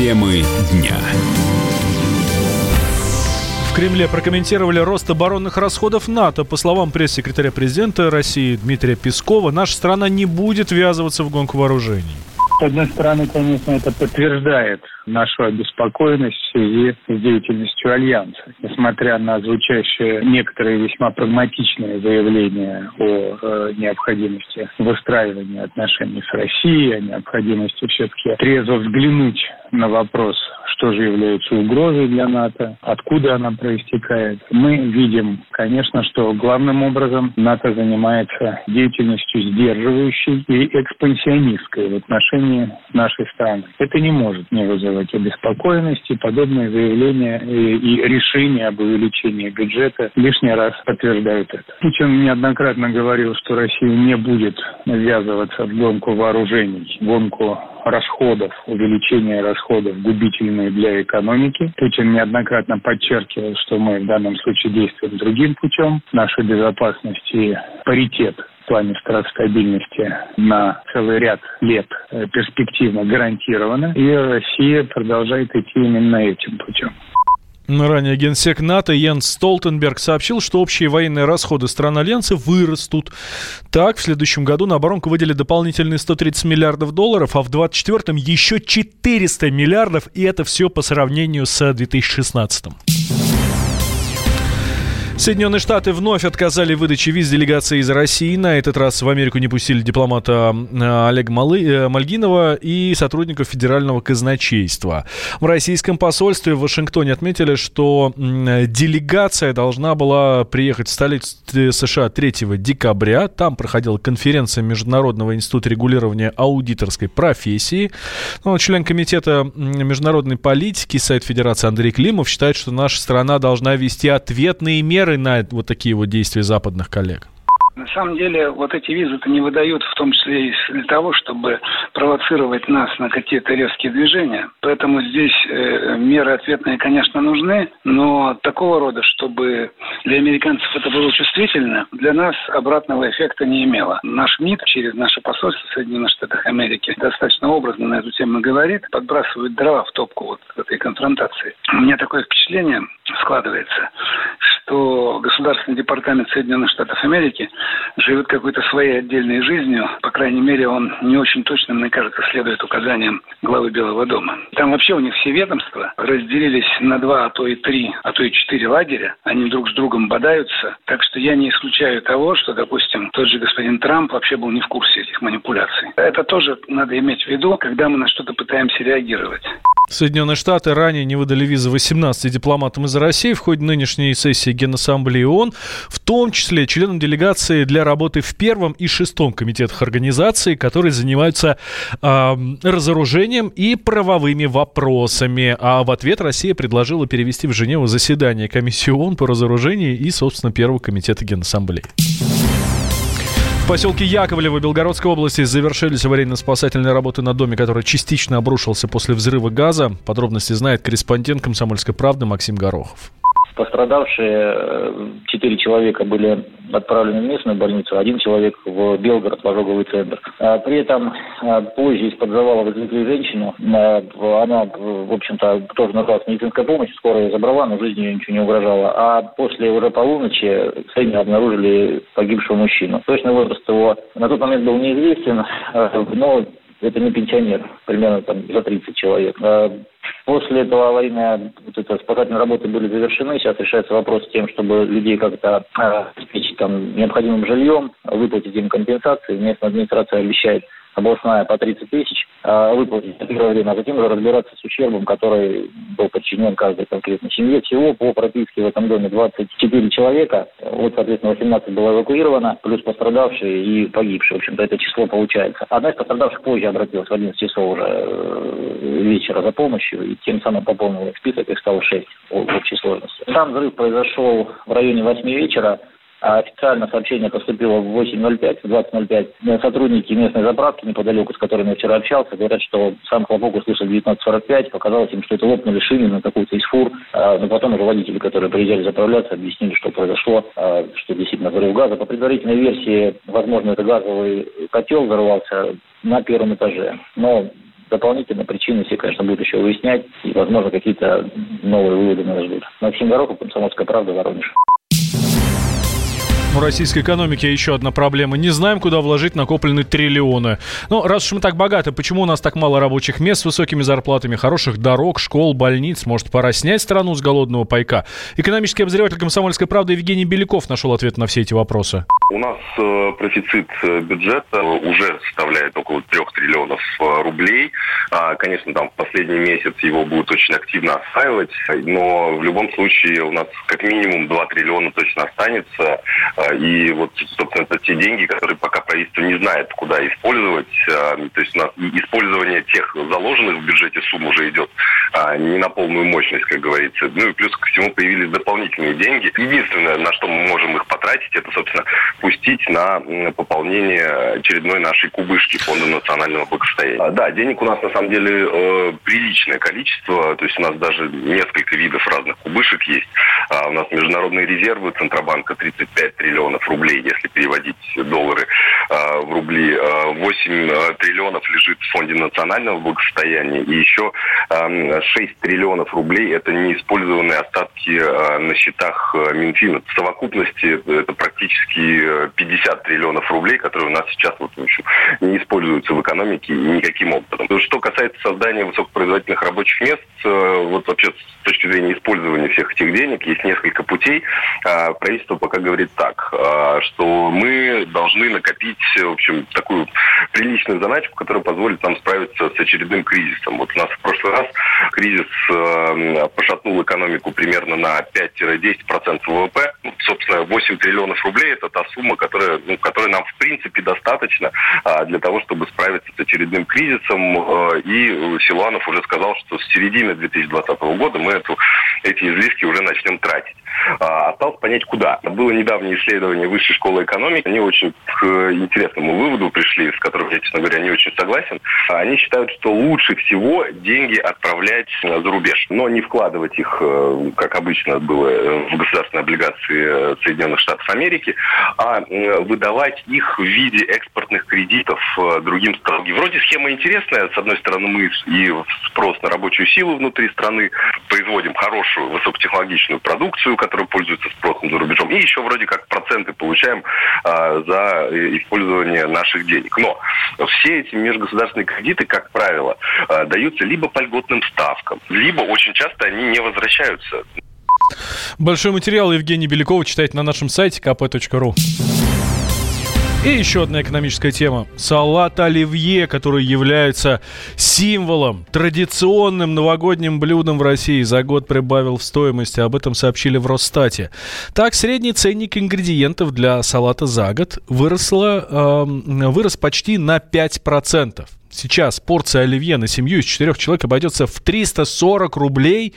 Темы дня. В Кремле прокомментировали рост оборонных расходов НАТО. По словам пресс-секретаря президента России Дмитрия Пескова, наша страна не будет ввязываться в гонку вооружений. С одной стороны, конечно, это подтверждает нашу обеспокоенность в связи с деятельностью Альянса. Несмотря на звучащие некоторые весьма прагматичные заявления о э, необходимости выстраивания отношений с Россией, о необходимости все-таки трезво взглянуть на вопрос, что же является угрозой для НАТО, откуда она проистекает. Мы видим, конечно, что главным образом НАТО занимается деятельностью сдерживающей и экспансионистской в отношении нашей страны. Это не может не вызывать вызвать обеспокоенность, и подобные заявления и, решения об увеличении бюджета лишний раз подтверждают это. Путин неоднократно говорил, что Россия не будет ввязываться в гонку вооружений, гонку расходов, увеличение расходов губительные для экономики. Путин неоднократно подчеркивал, что мы в данном случае действуем другим путем. Наша безопасность и паритет плане стабильности на целый ряд лет э, перспективно гарантирована, и Россия продолжает идти именно этим путем. Ранее генсек НАТО Йенс Столтенберг сообщил, что общие военные расходы стран Альянса вырастут. Так, в следующем году на оборонку выделили дополнительные 130 миллиардов долларов, а в 2024 еще 400 миллиардов, и это все по сравнению с 2016. Соединенные Штаты вновь отказали в выдаче виз делегации из России. На этот раз в Америку не пустили дипломата э, Олега Малы, э, Мальгинова и сотрудников федерального казначейства. В российском посольстве в Вашингтоне отметили, что делегация должна была приехать в столицу США 3 декабря. Там проходила конференция Международного института регулирования аудиторской профессии. Ну, член комитета международной политики Сайт Федерации Андрей Климов считает, что наша страна должна вести ответные меры меры на вот такие вот действия западных коллег? На самом деле, вот эти визы-то не выдают, в том числе и для того, чтобы провоцировать нас на какие-то резкие движения. Поэтому здесь э, меры ответные, конечно, нужны, но такого рода, чтобы для американцев это было чувствительно, для нас обратного эффекта не имело. Наш МИД через наше посольство Соединенных Штатов Америки достаточно образно на эту тему говорит, подбрасывает дрова в топку вот этой конфронтации. У меня такое впечатление складывается, что Государственный департамент Соединенных Штатов Америки живет какой-то своей отдельной жизнью. По крайней мере, он не очень точно, мне кажется, следует указаниям главы Белого дома. Там вообще у них все ведомства разделились на два, а то и три, а то и четыре лагеря. Они друг с другом бодаются. Так что я не исключаю того, что, допустим, тот же господин Трамп вообще был не в курсе этих манипуляций. Это тоже надо иметь в виду, когда мы на что-то пытаемся реагировать. Соединенные Штаты ранее не выдали визы 18 дипломатам из России в ходе нынешней сессии Генассамблеи ООН, в том числе членам делегации для работы в первом и шестом комитетах организации, которые занимаются э, разоружением и правовыми вопросами. А в ответ Россия предложила перевести в Женеву заседание комиссии ООН по разоружению и, собственно, первого комитета Генассамблеи поселке Яковлево Белгородской области завершились аварийно-спасательные работы на доме, который частично обрушился после взрыва газа. Подробности знает корреспондент «Комсомольской правды» Максим Горохов. Пострадавшие э, четыре человека были отправлены в местную больницу, один человек в Белгород, в ожоговый центр. А при этом а, позже из-под завала извлекли женщину. А, она, в общем-то, тоже нуждалась в медицинской помощи, скоро ее забрала, но жизни ее ничего не угрожало. А после уже полуночи в обнаружили погибшего мужчину. Точный возраст его на тот момент был неизвестен, но это не пенсионер, примерно там за 30 человек. После этого аварийные вот это, спасательные работы были завершены. Сейчас решается вопрос с тем, чтобы людей как-то обеспечить там, необходимым жильем, выплатить им компенсации. Местная администрация обещает областная по 30 тысяч, а выплатить первое время, а затем уже разбираться с ущербом, который был подчинен каждой конкретной семье. Всего по прописке в этом доме 24 человека, вот, соответственно, 18 было эвакуировано, плюс пострадавшие и погибшие. В общем-то, это число получается. Одна из пострадавших позже обратилась в 11 часов уже э, вечера за помощью, и тем самым пополнил список, их стало 6 в общей сложности. Сам взрыв произошел в районе 8 вечера. А официально сообщение поступило в 8.05, в 20.05. Сотрудники местной заправки, неподалеку, с которыми я вчера общался, говорят, что сам хлопок услышал в 19.45. Показалось им, что это лопнули шины на какую-то из фур. А, но потом уже водители, которые приезжали заправляться, объяснили, что произошло, а, что действительно взрыв газа. По предварительной версии, возможно, это газовый котел взорвался на первом этаже. Но дополнительные причины все, конечно, будут еще выяснять, и, возможно, какие-то новые выводы нас ждут. Максим Горохов, Комсомольская правда, Воронеж. У российской экономики еще одна проблема. Не знаем, куда вложить накопленные триллионы. Но раз уж мы так богаты, почему у нас так мало рабочих мест с высокими зарплатами, хороших дорог, школ, больниц? Может, пора снять страну с голодного пайка? Экономический обозреватель «Комсомольской правды» Евгений Беляков нашел ответ на все эти вопросы. У нас э, профицит э, бюджета уже составляет около трех триллионов э, рублей. А, конечно, там в последний месяц его будут очень активно осваивать, но в любом случае у нас как минимум 2 триллиона точно останется. А, и вот, собственно, это те деньги, которые пока правительство не знает, куда использовать. А, то есть у нас использование тех заложенных в бюджете сумм уже идет не на полную мощность, как говорится. Ну и плюс ко всему появились дополнительные деньги. Единственное, на что мы можем их потратить, это, собственно, пустить на пополнение очередной нашей кубышки Фонда национального благосостояния. Да, денег у нас на самом деле э, приличное количество, то есть у нас даже несколько видов разных кубышек есть. У нас международные резервы Центробанка 35 триллионов рублей, если переводить доллары э, в рубли. 8 э, триллионов лежит в Фонде национального благосостояния. И еще 6 триллионов рублей – это неиспользованные остатки э, на счетах Минфина. В совокупности это практически 50 триллионов рублей, которые у нас сейчас вот, в общем, не используются в экономике никаким образом. Что касается создания высокопроизводительных рабочих мест, вот вообще с точки зрения использования всех этих денег есть несколько путей. Правительство пока говорит так. А, что мы должны накопить, в общем, такую приличную заначку, которая позволит нам справиться с очередным кризисом. Вот у нас в прошлый раз кризис э, пошатнул экономику примерно на 5-10% ВВП. Собственно, 8 триллионов рублей – это та сумма, которая, ну, которой нам в принципе достаточно а, для того, чтобы справиться с очередным кризисом. И Силуанов уже сказал, что с середины 2020 года мы эту, эти излишки уже начнем тратить. А, осталось понять, куда. Было недавнее исследование Высшей школы экономики. Они очень к интересному выводу пришли, с которым я, честно говоря, не очень согласен. Они считают, что лучше всего деньги отправлять за рубеж, но не вкладывать их, э, как обычно было, э, в государственные облигации Соединенных Штатов Америки, а выдавать их в виде экспортных кредитов э, другим странам. И вроде схема интересная. С одной стороны, мы и спрос на рабочую силу внутри страны производим хорошую высокотехнологичную продукцию, которая пользуется спросом за рубежом. И еще вроде как проценты получаем а, за использование наших денег. Но все эти межгосударственные кредиты, как правило, а, даются либо по льготным ставкам, либо очень часто они не возвращаются. Большой материал Евгений Белякова читайте на нашем сайте kp.ru. И еще одна экономическая тема. Салат оливье, который является символом, традиционным новогодним блюдом в России, за год прибавил в стоимости. Об этом сообщили в Росстате. Так, средний ценник ингредиентов для салата за год выросла, э, вырос почти на 5% сейчас порция оливье на семью из четырех человек обойдется в 340 рублей.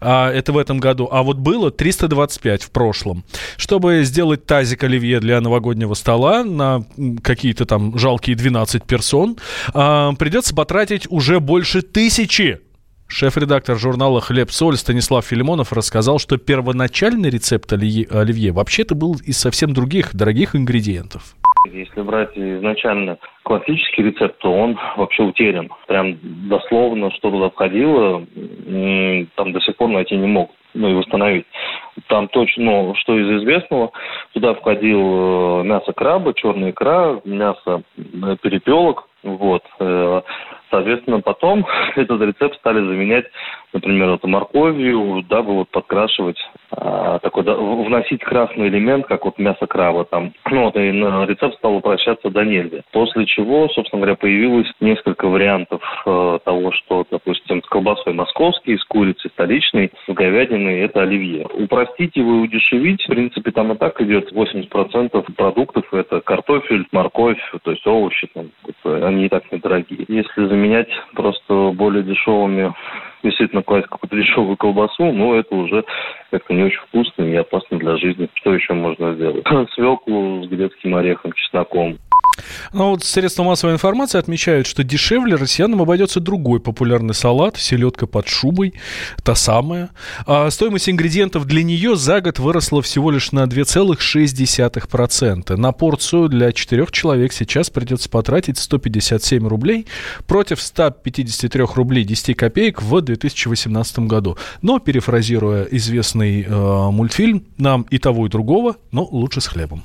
А, это в этом году. А вот было 325 в прошлом. Чтобы сделать тазик оливье для новогоднего стола на какие-то там жалкие 12 персон, а, придется потратить уже больше тысячи Шеф-редактор журнала «Хлеб-соль» Станислав Филимонов рассказал, что первоначальный рецепт оливье вообще-то был из совсем других дорогих ингредиентов. Если брать изначально классический рецепт, то он вообще утерян. Прям дословно, что туда входило, там до сих пор найти не мог, ну и восстановить. Там точно, ну, что из известного, туда входил э, мясо краба, черная икра, мясо э, перепелок, вот. Соответственно, потом этот рецепт стали заменять, например, вот морковью, дабы вот подкрашивать а, такой, да, вносить красный элемент, как вот мясо краба там. Ну вот, и рецепт стал упрощаться до нельзя. После чего, собственно говоря, появилось несколько вариантов э, того, что, допустим, с колбасой московский, с курицей столичной, с говядиной это оливье. Упростить его и удешевить, в принципе, там и так идет 80% продуктов, это картофель, морковь, то есть овощи, там, они и так недорогие. Если заменять просто более дешевыми действительно класть какую-то дешевую колбасу, но это уже как-то не очень вкусно и опасно для жизни. Что еще можно сделать? Свеклу с грецким орехом, чесноком. Но вот средства массовой информации отмечают, что дешевле россиянам обойдется другой популярный салат, селедка под шубой, та самая. А стоимость ингредиентов для нее за год выросла всего лишь на 2,6%. На порцию для четырех человек сейчас придется потратить 157 рублей против 153 рублей 10 копеек в 2018 году. Но, перефразируя известный э, мультфильм, нам и того, и другого, но лучше с хлебом.